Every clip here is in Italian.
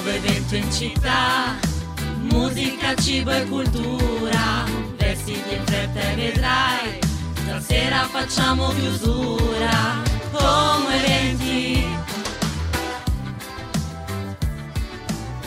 nuovo evento in città, musica, cibo e cultura, vestiti in fretta e vedrai, stasera facciamo chiusura, come eventi.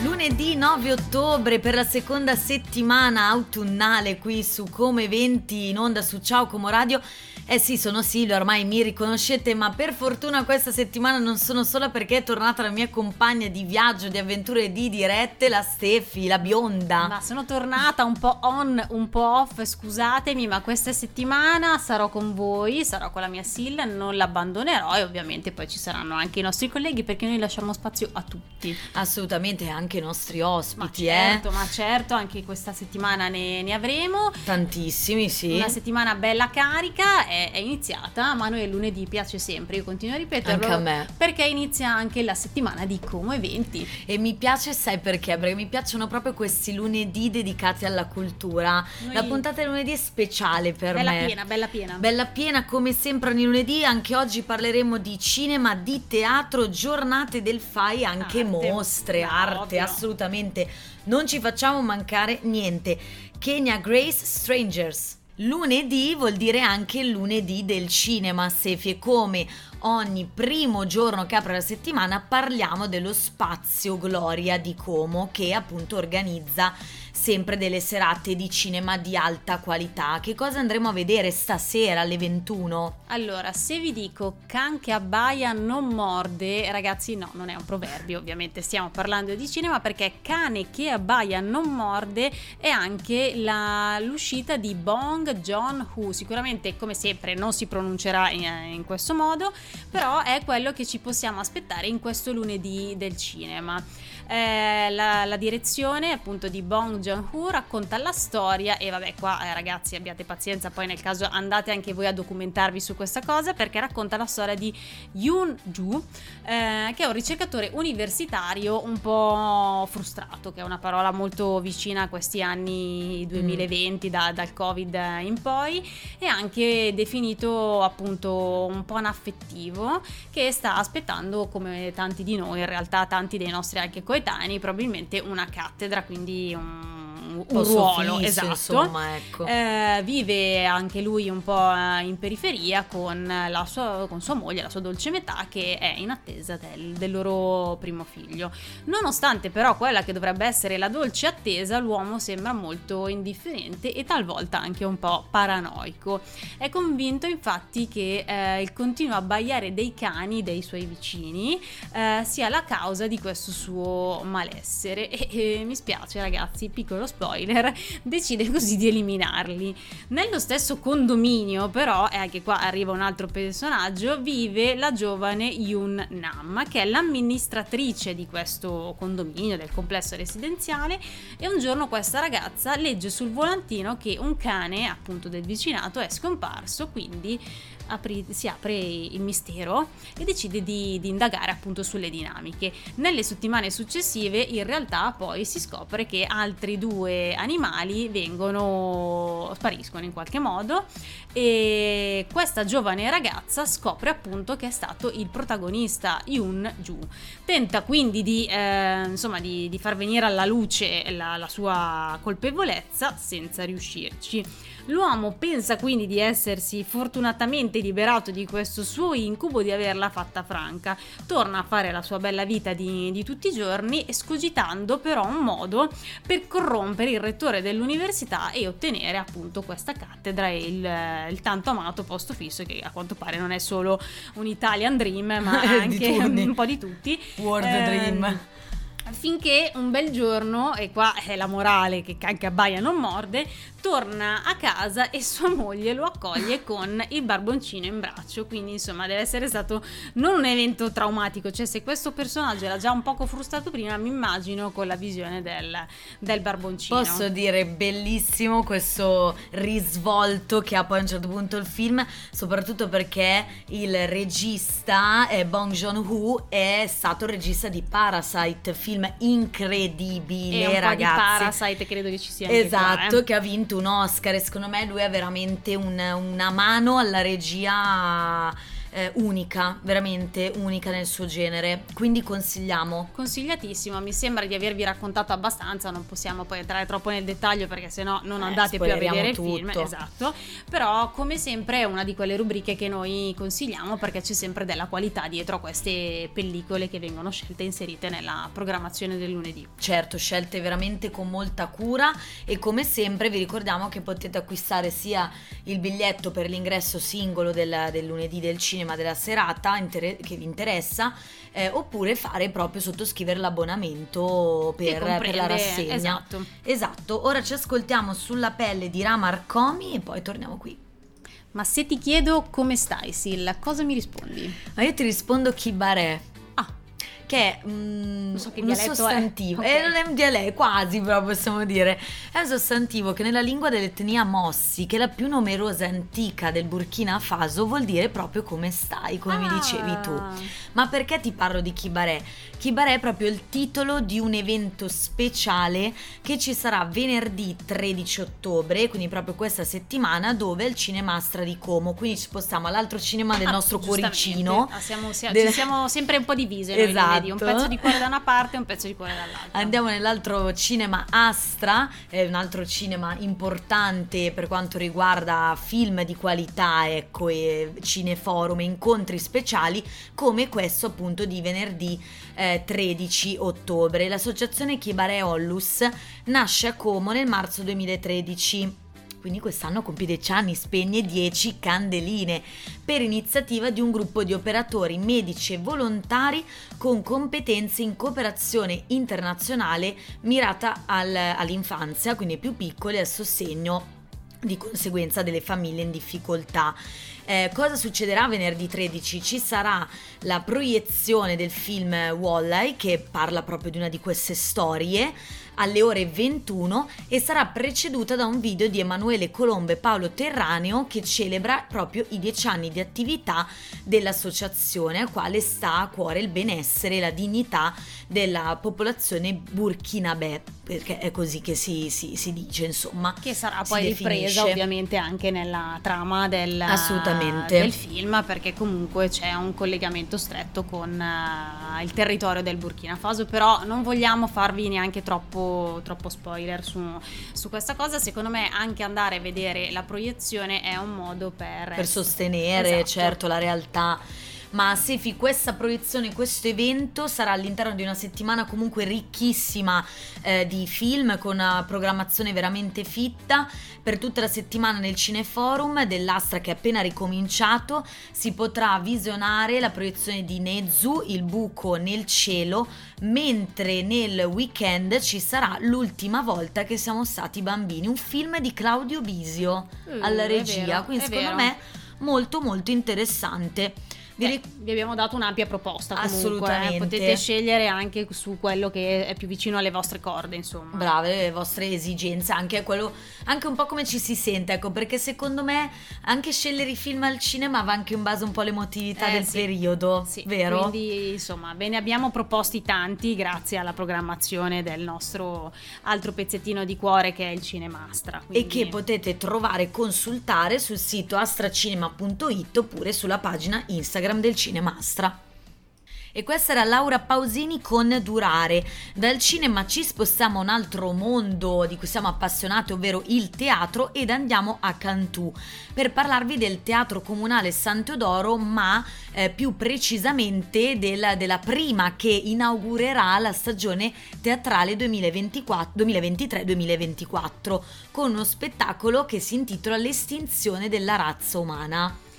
Lunedì 9 ottobre per la seconda settimana autunnale qui su Come Eventi in onda su Ciao Como Radio eh sì, sono Silvia, ormai mi riconoscete, ma per fortuna questa settimana non sono sola perché è tornata la mia compagna di viaggio, di avventure e di dirette, la Steffi, la bionda. Ma sono tornata un po' on, un po' off, scusatemi, ma questa settimana sarò con voi, sarò con la mia Silla, non l'abbandonerò e ovviamente poi ci saranno anche i nostri colleghi perché noi lasciamo spazio a tutti. Assolutamente, anche i nostri ospiti, ma certo, eh. Ma certo, anche questa settimana ne, ne avremo. Tantissimi, sì. Una settimana bella carica è, è, iniziata, ma noi il lunedì piace sempre, io continuo a ripeterlo. Anche a me. Perché inizia anche la settimana di Como Eventi. E mi piace, sai perché? Perché mi piacciono proprio questi lunedì dedicati alla cultura. Noi... La puntata di lunedì è speciale per bella me. Bella piena, bella piena. Bella piena come sempre ogni lunedì, anche oggi parleremo di cinema, di teatro, giornate del FAI, anche arte. mostre, arte, ovvio. assolutamente. Non ci facciamo mancare niente. Kenya Grace Strangers. Lunedì vuol dire anche lunedì del cinema, Sefi, come. Ogni primo giorno che apre la settimana parliamo dello spazio Gloria di Como che appunto organizza sempre delle serate di cinema di alta qualità. Che cosa andremo a vedere stasera alle 21? Allora, se vi dico can che abbaia non morde, ragazzi, no, non è un proverbio, ovviamente stiamo parlando di cinema perché cane che abbaia non morde è anche la, l'uscita di Bong Joon-ho. Sicuramente, come sempre, non si pronuncerà in, in questo modo, però è quello che ci possiamo aspettare in questo lunedì del cinema. Eh, la, la, direzione appunto di Bong Joon-ho racconta la storia e vabbè qua eh, ragazzi abbiate pazienza poi nel caso andate anche voi a documentarvi su questa cosa perché racconta la storia di Yoon Ju eh, che è un ricercatore universitario un po' frustrato che è una parola molto vicina a questi anni 2020 mm. da, dal covid in poi e anche definito appunto un po' anaffettivo che sta aspettando come tanti di noi in realtà tanti dei nostri anche coetanei probabilmente una cattedra, quindi un un, un ruolo, fisso, esatto. Insomma, ecco. eh, vive anche lui un po' in periferia con, la sua, con sua moglie, la sua dolce metà, che è in attesa del, del loro primo figlio. Nonostante però quella che dovrebbe essere la dolce attesa, l'uomo sembra molto indifferente e talvolta anche un po' paranoico. È convinto infatti che eh, il continuo abbaiare dei cani dei suoi vicini eh, sia la causa di questo suo malessere e, e mi spiace ragazzi, piccolo spoiler, decide così di eliminarli. Nello stesso condominio, però, e anche qua arriva un altro personaggio, vive la giovane Yoon Nam, che è l'amministratrice di questo condominio, del complesso residenziale, e un giorno questa ragazza legge sul volantino che un cane, appunto del vicinato, è scomparso, quindi apri, si apre il mistero e decide di, di, indagare appunto sulle dinamiche. Nelle settimane successive in realtà poi si scopre che altri due animali vengono, spariscono in qualche modo e questa giovane ragazza scopre appunto che è stato il protagonista Yoon Ju. Tenta quindi di, eh, insomma, di, di, far venire alla luce la, la sua colpevolezza senza riuscirci. L'uomo pensa quindi di essersi fortunatamente liberato di questo suo incubo di averla fatta franca, torna a fare la sua bella vita di, di tutti i giorni, escogitando però un modo per corrompere il rettore dell'università e ottenere appunto questa cattedra e il, il tanto amato posto fisso che a quanto pare non è solo un Italian Dream ma anche un po' di tutti. World eh, Dream finché un bel giorno, e qua è la morale che anche abbaia non morde, torna a casa e sua moglie lo accoglie con il barboncino in braccio. Quindi, insomma, deve essere stato non un evento traumatico. Cioè, se questo personaggio era già un poco frustrato prima, mi immagino con la visione del, del barboncino. Posso dire bellissimo questo risvolto che ha poi a un certo punto il film, soprattutto perché il regista eh, Bong Joon-ho è stato il regista di Parasite, film incredibile, e ragazzi. Parasite credo che ci sia Esatto, qua, eh. che ha vinto vinto un Oscar e secondo me lui ha veramente un, una mano alla regia eh, unica, veramente unica nel suo genere, quindi consigliamo. Consigliatissimo, mi sembra di avervi raccontato abbastanza, non possiamo poi entrare troppo nel dettaglio perché sennò non Eh, andate più a vedere spoileriamo il film, tutto. esatto. Però come sempre è una di quelle rubriche che noi consigliamo perché c'è sempre della qualità dietro a queste pellicole che vengono scelte e inserite nella programmazione del lunedì. Certo, scelte veramente con molta cura e come sempre vi ricordiamo che potete acquistare sia il biglietto per l'ingresso singolo del, del lunedì del cinema della serata inter- che vi interessa eh, oppure fare proprio sottoscrivere l'abbonamento per, per la rassegna. Esatto. Esatto, ora ci ascoltiamo sulla pelle di Rama Arcomi e poi torniamo qui. Ma se ti chiedo come stai, Sil, cosa mi rispondi? Ma io ti rispondo Kibarè. Ah, che è mm, Non so che è. sostantivo, Ok. eh, non è un dialetto, quasi però possiamo dire, è un sostantivo che nella lingua dell'etnia Mossi, che è la più numerosa e antica del Burkina Faso, vuol dire proprio come stai, come mi dicevi tu. Ah. Ma perché ti parlo di Kibarè? Kibarè è proprio il titolo di un evento speciale che ci sarà venerdì 13 ottobre, quindi proprio questa settimana, dove è il Cinemastra di Como. Quindi ci spostiamo all'altro cinema del Ah, nostro cuoricino. Ah, siamo, sia- Del- Ci siamo sempre un po' divise Esatto. Lunedì, un pezzo di cuore da una parte e un pezzo di cuore dall'altra. Andiamo nell'altro cinema Astra, è un altro cinema importante per quanto riguarda film di qualità, ecco, e cineforum e incontri speciali come questo appunto di venerdì eh, 13 ottobre. L'associazione Chibare Ollus nasce a Como nel marzo 2013. Quindi quest'anno compie 10 anni, spegne 10 candeline per iniziativa di un gruppo di operatori medici e volontari con competenze in cooperazione internazionale mirata al- all'infanzia, quindi ai più piccoli, al sostegno di conseguenza delle famiglie in difficoltà. Eh, cosa succederà venerdì 13? Ci sarà la proiezione del film Walleye che parla proprio di una di queste storie alle ore 21 e sarà preceduta da un video di Emanuele Colombo e Paolo Terraneo che celebra proprio i dieci anni di attività dell'associazione al quale sta a cuore il benessere e la dignità della popolazione burkinabè perché è così che si, si- si dice insomma Che sarà poi ripresa ovviamente anche nella trama del, Assolutamente. del film perché comunque c'è un collegamento stretto con eh, il territorio del Burkina Faso però non vogliamo farvi neanche troppo, troppo spoiler su, su questa cosa secondo me anche andare a vedere la proiezione è un modo per, per sostenere Esatto. certo la realtà. Ma Sefi, questa proiezione, questo evento sarà all'interno di una settimana comunque ricchissima eh, di film con una programmazione veramente fitta. Per tutta la settimana nel Cineforum dell'Astra che è appena ricominciato si potrà visionare la proiezione di Nezu, Il buco nel cielo, mentre nel weekend ci sarà l'ultima volta che siamo stati bambini, un film di Claudio Bisio Uh, alla regia, vero, quindi secondo vero. me molto molto interessante. Vi Eh, ric- vi abbiamo dato un'ampia proposta comunque, eh. Assolutamente. potete scegliere anche su quello che è più vicino alle vostre corde insomma Brave le vostre esigenze, anche quello, anche un po' come ci si sente, ecco, perché secondo me anche scegliere i film al cinema va anche in base un po' all'emotività Eh, del sì. periodo, Sì, vero? Quindi insomma ve ne abbiamo proposti tanti grazie alla programmazione del nostro altro pezzettino di cuore che è il Cinemastra. E quindi- che potete trovare e consultare sul sito astracinema.it oppure sulla pagina Instagram del Cinemastra. E questa era Laura Pausini con Durare. Dal cinema ci spostiamo a un altro mondo di cui siamo appassionati, ovvero il teatro, ed andiamo a Cantù per parlarvi del Teatro Comunale San Teodoro, ma eh, più precisamente del- della prima che inaugurerà la stagione teatrale 2024 2023-2024 con uno spettacolo che si intitola L'estinzione della razza umana.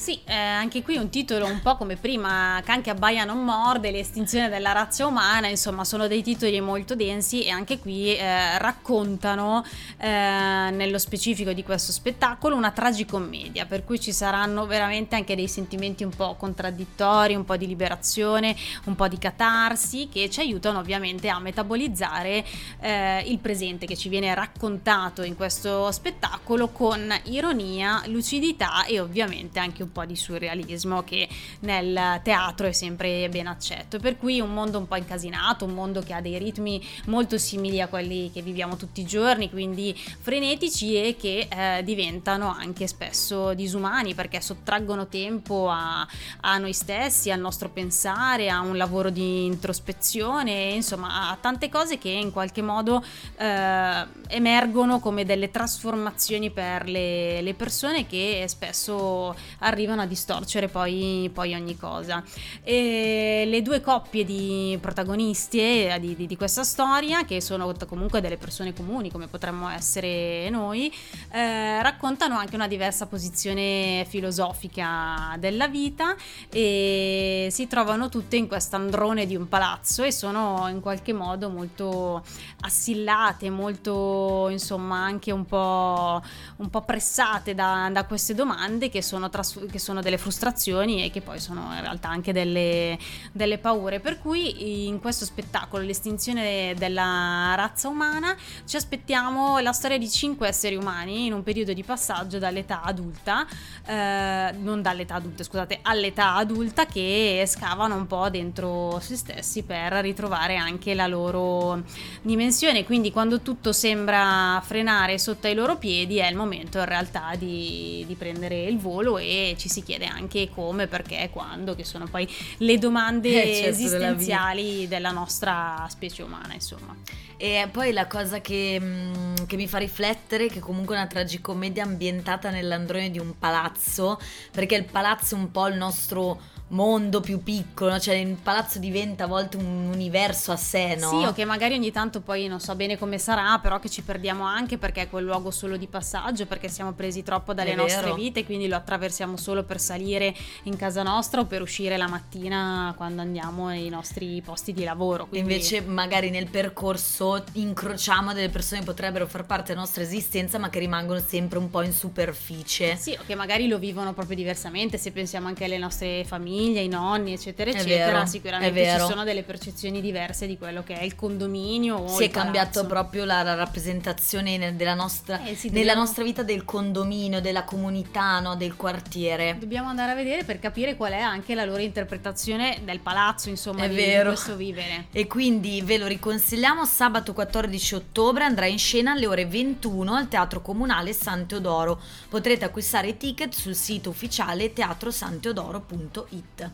Sì, eh, anche qui un titolo un po' come prima, anche Abbaia non morde, l'estinzione della razza umana, insomma sono dei titoli molto densi e anche qui eh, raccontano eh, nello specifico di questo spettacolo una tragicommedia, per cui ci saranno veramente anche dei sentimenti un po' contraddittori, un po' di liberazione, un po' di catarsi che ci aiutano ovviamente a metabolizzare eh, il presente che ci viene raccontato in questo spettacolo con ironia, lucidità e ovviamente anche un po' di surrealismo che nel teatro è sempre ben accetto. Per cui un mondo un po' incasinato, un mondo che ha dei ritmi molto simili a quelli che viviamo tutti i giorni, quindi frenetici e che eh, diventano anche spesso disumani perché sottraggono tempo a, a, noi stessi, al nostro pensare, a un lavoro di introspezione, insomma a tante cose che in qualche modo eh, emergono come delle trasformazioni per le, le, persone che spesso arrivano a distorcere poi, poi ogni cosa. E le due coppie di protagonisti eh, di, di, di, questa storia, che sono comunque delle persone comuni come potremmo essere noi, eh, raccontano anche una diversa posizione filosofica della vita e si trovano tutte in questo androne di un palazzo e sono in qualche modo molto assillate, molto insomma anche un po', un po pressate da, da, queste domande che sono, tras- che sono, delle frustrazioni e che poi sono in realtà anche delle, delle paure. Per cui in questo spettacolo, l'estinzione della razza umana, ci aspettiamo la storia di cinque esseri umani in un periodo di passaggio dall'età adulta, eh, non dall'età adulta, scusate, all'età adulta che scavano un po' dentro se stessi per ritrovare anche la loro dimensione. Quindi quando tutto sembra frenare sotto ai loro piedi è il momento in realtà di, di prendere il volo e ci si chiede anche come, perché, quando, che sono poi le domande eh, certo, esistenziali della, della nostra specie umana, insomma. E poi la cosa che, mm, che, mi fa riflettere è che comunque è una tragicommedia ambientata nell'androne di un palazzo, perché il palazzo è un po' il nostro mondo più piccolo, cioè il palazzo diventa a volte un universo a sé, no? Sì, o che magari ogni tanto poi non so bene come sarà, però che ci perdiamo anche perché è quel luogo solo di passaggio, perché siamo presi troppo dalle è nostre vero. vite, quindi lo attraversiamo solo per salire in casa nostra o per uscire la mattina quando andiamo nei nostri posti di lavoro. Quindi... Invece magari nel percorso incrociamo delle persone che potrebbero far parte della nostra esistenza, ma che rimangono sempre un po' in superficie. Sì, o che magari lo vivono proprio diversamente, se pensiamo anche alle nostre famiglie famiglia, i nonni, eccetera, eccetera, vero, sicuramente ci sono delle percezioni diverse di quello che è il condominio. si è cambiato proprio la, la rappresentazione della nostra, eh, sì, nella dobbiamo... nostra vita del condominio, della comunità, no, del quartiere. Dobbiamo andare a vedere per capire qual è anche la loro interpretazione del palazzo, insomma, è di, vero. di questo vivere. E quindi ve lo riconsigliamo sabato 14 ottobre, andrà in scena alle ore 21 al Teatro Comunale Sant'Eodoro. Potrete acquistare i ticket sul sito ufficiale teatrosanteodoro.it. Hit.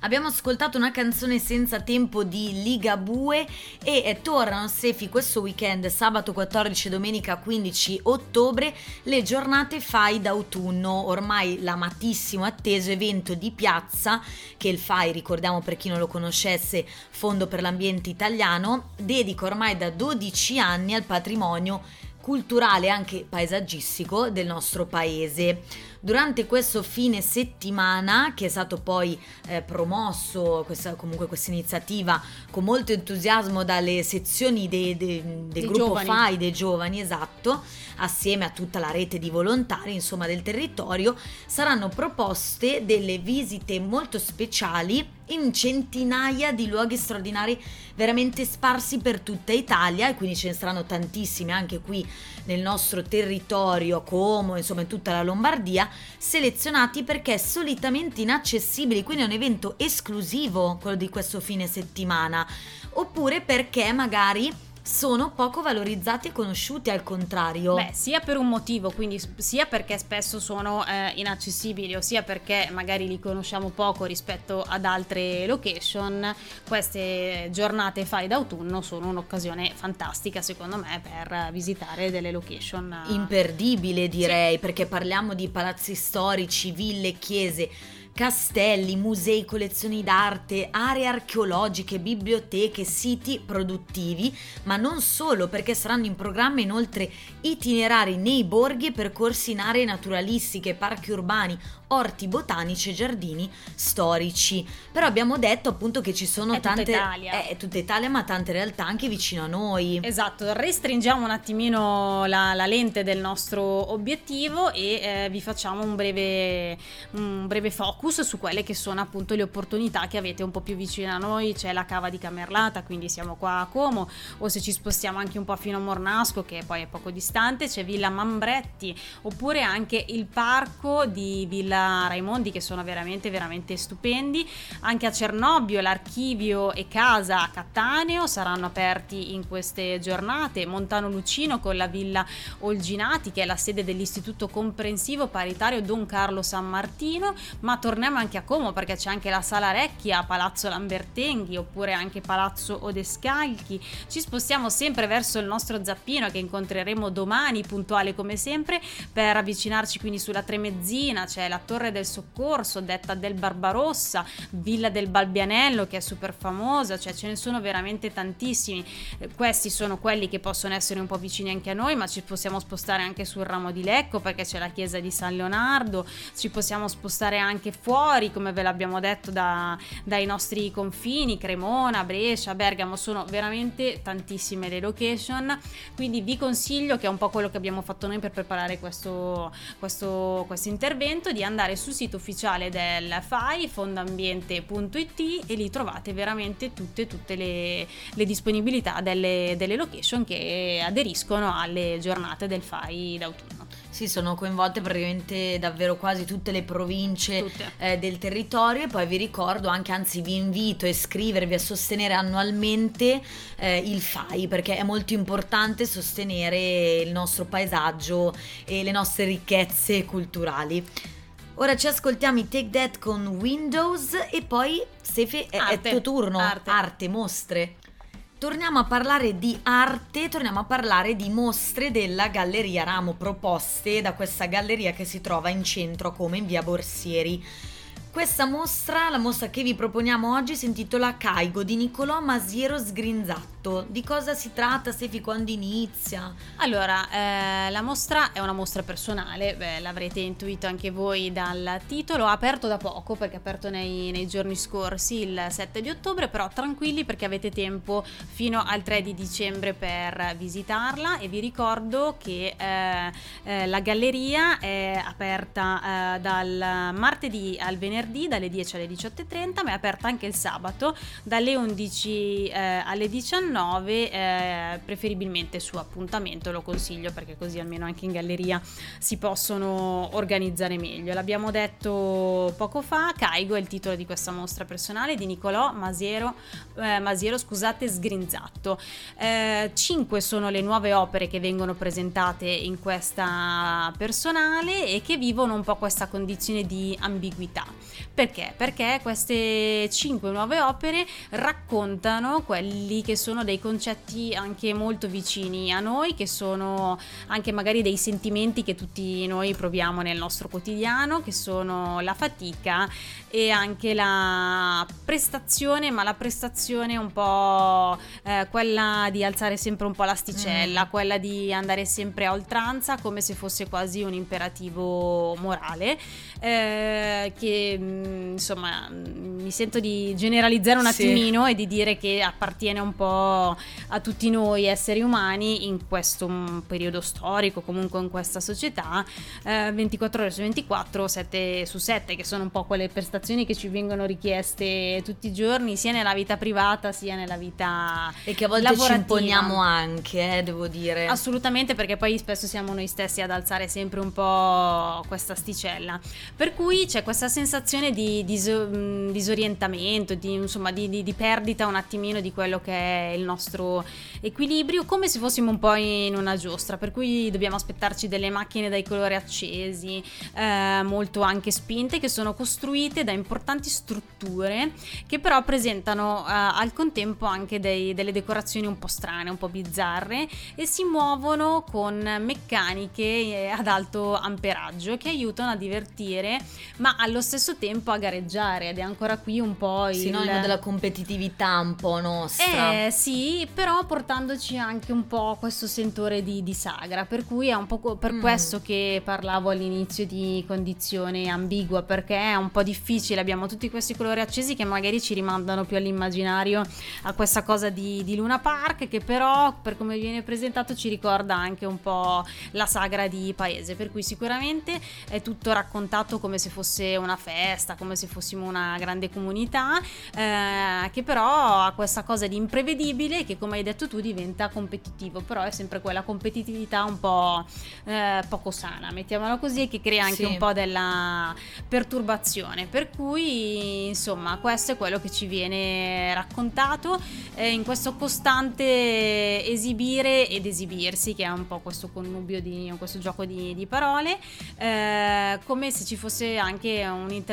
Abbiamo ascoltato una canzone senza tempo di Ligabue e eh, tornano Sefi questo weekend, sabato 14 e domenica 15 ottobre, le giornate FAI d'autunno, ormai l'amatissimo atteso evento di piazza che il FAI, ricordiamo per chi non lo conoscesse, Fondo per l'Ambiente Italiano, dedica ormai da 12 anni al patrimonio culturale e anche paesaggistico del nostro paese. Durante questo fine settimana, che è stato poi eh, promosso, questa, comunque questa iniziativa, con molto entusiasmo dalle sezioni de, de, del dei gruppo giovani. FAI dei giovani, esatto, assieme a tutta la rete di volontari insomma, del territorio, saranno proposte delle visite molto speciali in centinaia di luoghi straordinari veramente sparsi per tutta Italia e quindi ce ne saranno tantissime anche qui nel nostro territorio, Como, insomma in tutta la Lombardia, selezionati perché solitamente inaccessibili, quindi è un evento esclusivo quello di questo fine settimana, oppure perché magari sono poco valorizzati e conosciuti al contrario. Beh, sia per un motivo, quindi sia perché spesso sono eh, inaccessibili o sia perché magari li conosciamo poco rispetto ad altre location, queste giornate fai d'autunno sono un'occasione fantastica secondo me per visitare delle location. Imperdibile direi, sì. perché parliamo di palazzi storici, ville, chiese castelli, musei, collezioni d'arte, aree archeologiche, biblioteche, siti produttivi, ma non solo perché saranno in programma inoltre itinerari nei borghi e percorsi in aree naturalistiche, parchi urbani, orti botanici e giardini storici. Però abbiamo detto appunto che ci sono È tutta tante... Italia. È tutta Italia, ma tante realtà anche vicino a noi. Esatto, restringiamo un attimino la, la lente del nostro obiettivo e eh, vi facciamo un breve, un breve focus su quelle che sono appunto le opportunità che avete un po' più vicino a noi. C'è la cava di Camerlata, quindi siamo qua a Como, o se ci spostiamo anche un po' fino a Mornasco, che poi è poco distante, c'è Villa Mambretti, oppure anche il parco di Villa Raimondi, che sono veramente, veramente stupendi. Anche a Cernobbio, l'archivio e casa Cattaneo saranno aperti in queste giornate. Montano Lucino con la Villa Olginati, che è la sede dell'Istituto Comprensivo Paritario Don Carlo San Martino. Ma torniamo anche a Como perché c'è anche la Sala Recchia, Palazzo Lambertenghi, oppure anche Palazzo Odescalchi. Ci spostiamo sempre verso il nostro zappino che incontreremo domani, puntuale come sempre, per avvicinarci quindi sulla Tremezzina. C'è la Torre del Soccorso, detta del Barbarossa, Villa del Balbianello che è super famosa, cioè ce ne sono veramente tantissimi. Eh, Questi sono quelli che possono essere un po' vicini anche a noi, ma ci possiamo spostare anche sul ramo di Lecco perché c'è la chiesa di San Leonardo, ci possiamo spostare anche fuori, come ve l'abbiamo detto, da- dai nostri confini, Cremona, Brescia, Bergamo, sono veramente tantissime le location, quindi vi consiglio, che è un po' quello che abbiamo fatto noi per preparare questo, questo, questo intervento, di andare sul sito ufficiale del FAI, fondambiente.it e lì trovate veramente tutte, tutte le, le disponibilità delle, delle location che aderiscono alle giornate del FAI d'autunno. Sì, sono coinvolte praticamente davvero quasi tutte le province Tutte. eh, del territorio e poi vi ricordo anche, anzi vi invito a iscrivervi a sostenere annualmente eh, il FAI perché è molto importante sostenere il nostro paesaggio e le nostre ricchezze culturali. Ora ci ascoltiamo i Take That con Windows e poi Sefe è, è Arte. tuo turno, Arte. mostre. Torniamo a parlare di arte, torniamo a parlare di mostre della Galleria Ramo proposte da questa galleria che si trova in centro come in via Borsieri. Questa mostra, la mostra che vi proponiamo oggi, si intitola Caigo di Niccolò Masiero Sgrinzatto. Di cosa si tratta, Sefi, quando inizia? Allora, eh, la mostra è una mostra personale, beh, l'avrete intuito anche voi dal titolo, ha aperto da poco perché è aperto nei, nei giorni scorsi, il 7 di ottobre, però tranquilli perché avete tempo fino al 3 di dicembre per visitarla e vi ricordo che eh, eh, la galleria è aperta eh, dal martedì al venerdì dalle 10 alle 18.30, ma è aperta anche il sabato dalle 11 eh, alle 19, eh, preferibilmente su appuntamento, lo consiglio perché così almeno anche in galleria si possono organizzare meglio. L'abbiamo detto poco fa, Caigo è il titolo di questa mostra personale di Nicolò Masiero, eh, Masiero scusate, Sgrinzatto. Eh, cinque sono le nuove opere che vengono presentate in questa personale e che vivono un po' questa condizione di ambiguità. Perché? Perché queste cinque nuove opere raccontano quelli che sono dei concetti anche molto vicini a noi, che sono anche magari dei sentimenti che tutti noi proviamo nel nostro quotidiano, che sono la fatica e anche la prestazione, ma la prestazione un po' eh, quella di alzare sempre un po' l'asticella, quella di andare sempre a oltranza come se fosse quasi un imperativo morale, eh, che mh, insomma mh, mi sento di generalizzare un Sì. attimino e di dire che appartiene un po' a tutti noi esseri umani in questo mm, periodo storico, comunque in questa società, eh, 24 ore su 24, 7 su 7, che sono un po' quelle prestazioni che ci vengono richieste tutti i giorni, sia nella vita privata sia nella vita E che a volte ci lavorativa. imponiamo anche, eh, devo dire. Assolutamente, perché poi spesso siamo noi stessi ad alzare sempre un po' questa asticella. Per cui c'è questa sensazione di diso- mh, disorientamento, di, insomma, di, di- di perdita un attimino di quello che è il nostro equilibrio, come se fossimo un po' in una giostra. Per cui dobbiamo aspettarci delle macchine dai colori accesi, eh, molto anche spinte, che sono costruite da importanti strutture che però presentano eh, al contempo anche dei- delle decorazioni un po' strane, un po' bizzarre e si muovono con meccaniche eh, ad alto amperaggio che aiutano a divertire ma allo stesso stesso tempo a gareggiare ed è ancora qui un po' il sinonimo della competitività un po' nostra. Eh sì, però portandoci anche un po' questo sentore di, di sagra, per cui è un po' per mm. questo che parlavo all'inizio di condizione ambigua, perché è un po' difficile, abbiamo tutti questi colori accesi che magari ci rimandano più all'immaginario a questa cosa di, di Luna Park, che però per come viene presentato ci ricorda anche un po' la sagra di paese, per cui sicuramente è tutto raccontato come se fosse una festa, come se fossimo una grande comunità, eh, che però ha questa cosa di imprevedibile che come hai detto tu diventa competitivo, però è sempre quella competitività un po' eh, poco sana, mettiamola così, che crea anche sì. un po' della perturbazione, per cui insomma questo è quello che ci viene raccontato eh, in questo costante esibire ed esibirsi, che è un po' questo connubio di questo gioco di, di parole, eh, come se ci fosse anche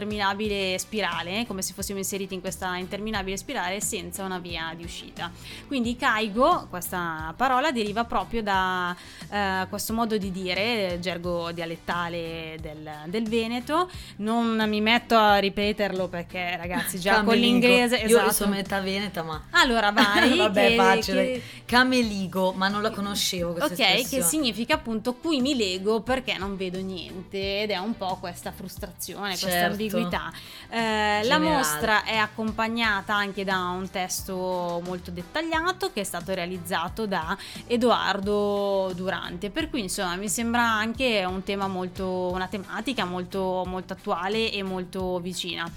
un'interminabile spirale, come se fossimo inseriti in questa interminabile spirale senza una via di uscita. Quindi Kaigo, questa parola, deriva proprio da eh, questo modo di dire, gergo dialettale del, del, Veneto. Non mi metto a ripeterlo perché ragazzi già con l'inglese... Io esatto. sono metà veneta ma... Allora vai. Vabbè che, facile. Che... Cameligo, ma non la conoscevo questa Ok, espressione. che significa appunto qui mi lego perché non vedo niente ed è un po' questa frustrazione, certo. questa ambiguità. Eh, la mostra è accompagnata anche da un testo molto dettagliato che è stato realizzato da Edoardo Durante, per cui insomma mi sembra anche un tema molto, una tematica molto, molto attuale e molto vicina.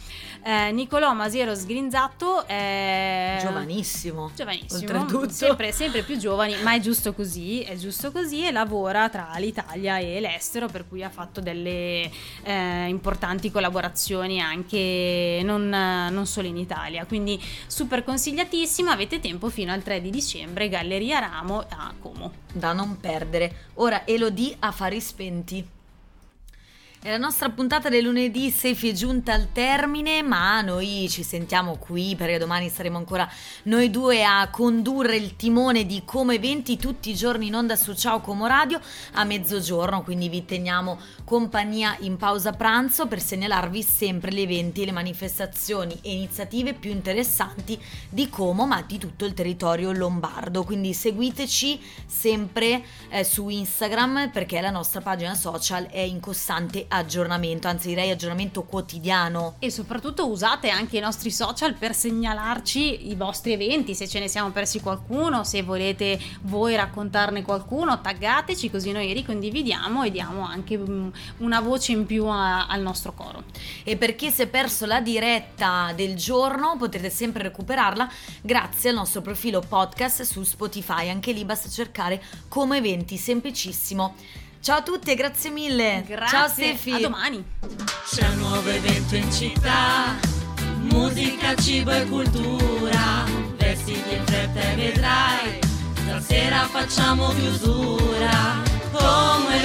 Eh, Nicolò Masiero Sgrinzatto è giovanissimo, giovanissimo. Oltretutto. Sempre, sempre più giovani, ma è giusto così, è giusto così e lavora tra l'Italia e l'estero, per cui ha fatto delle eh, importanti collaborazioni anche non, non solo in Italia. Quindi super consigliatissima, avete tempo fino al 3 di dicembre, Galleria Ramo a Como. Da non perdere. Ora Elodie Affari Spenti. E la nostra puntata del lunedì Sefi è giunta al termine, ma noi ci sentiamo qui perché domani saremo ancora noi due a condurre il timone di Come Eventi tutti i giorni in onda su Ciao Como Radio a mezzogiorno, quindi vi teniamo compagnia in pausa pranzo per segnalarvi sempre gli eventi, le manifestazioni e iniziative più interessanti di Como, ma di tutto il territorio lombardo. Quindi seguiteci sempre eh, su Instagram perché la nostra pagina social è in costante aggiornamento, anzi direi aggiornamento quotidiano. E soprattutto usate anche i nostri social per segnalarci i vostri eventi, se ce ne siamo persi qualcuno, se volete voi raccontarne qualcuno, taggateci così noi ricondividiamo e diamo anche mm, una voce in più a, al nostro coro. E per chi si è perso la diretta del giorno potete sempre recuperarla grazie al nostro profilo podcast su Spotify, anche lì basta cercare come eventi, semplicissimo. Ciao a tutti e grazie mille. Grazie. Ciao Stefi. A domani. C'è un nuovo evento in città. Musica, cibo e cultura. Vestiti in fretta e vedrai. Stasera facciamo chiusura. Come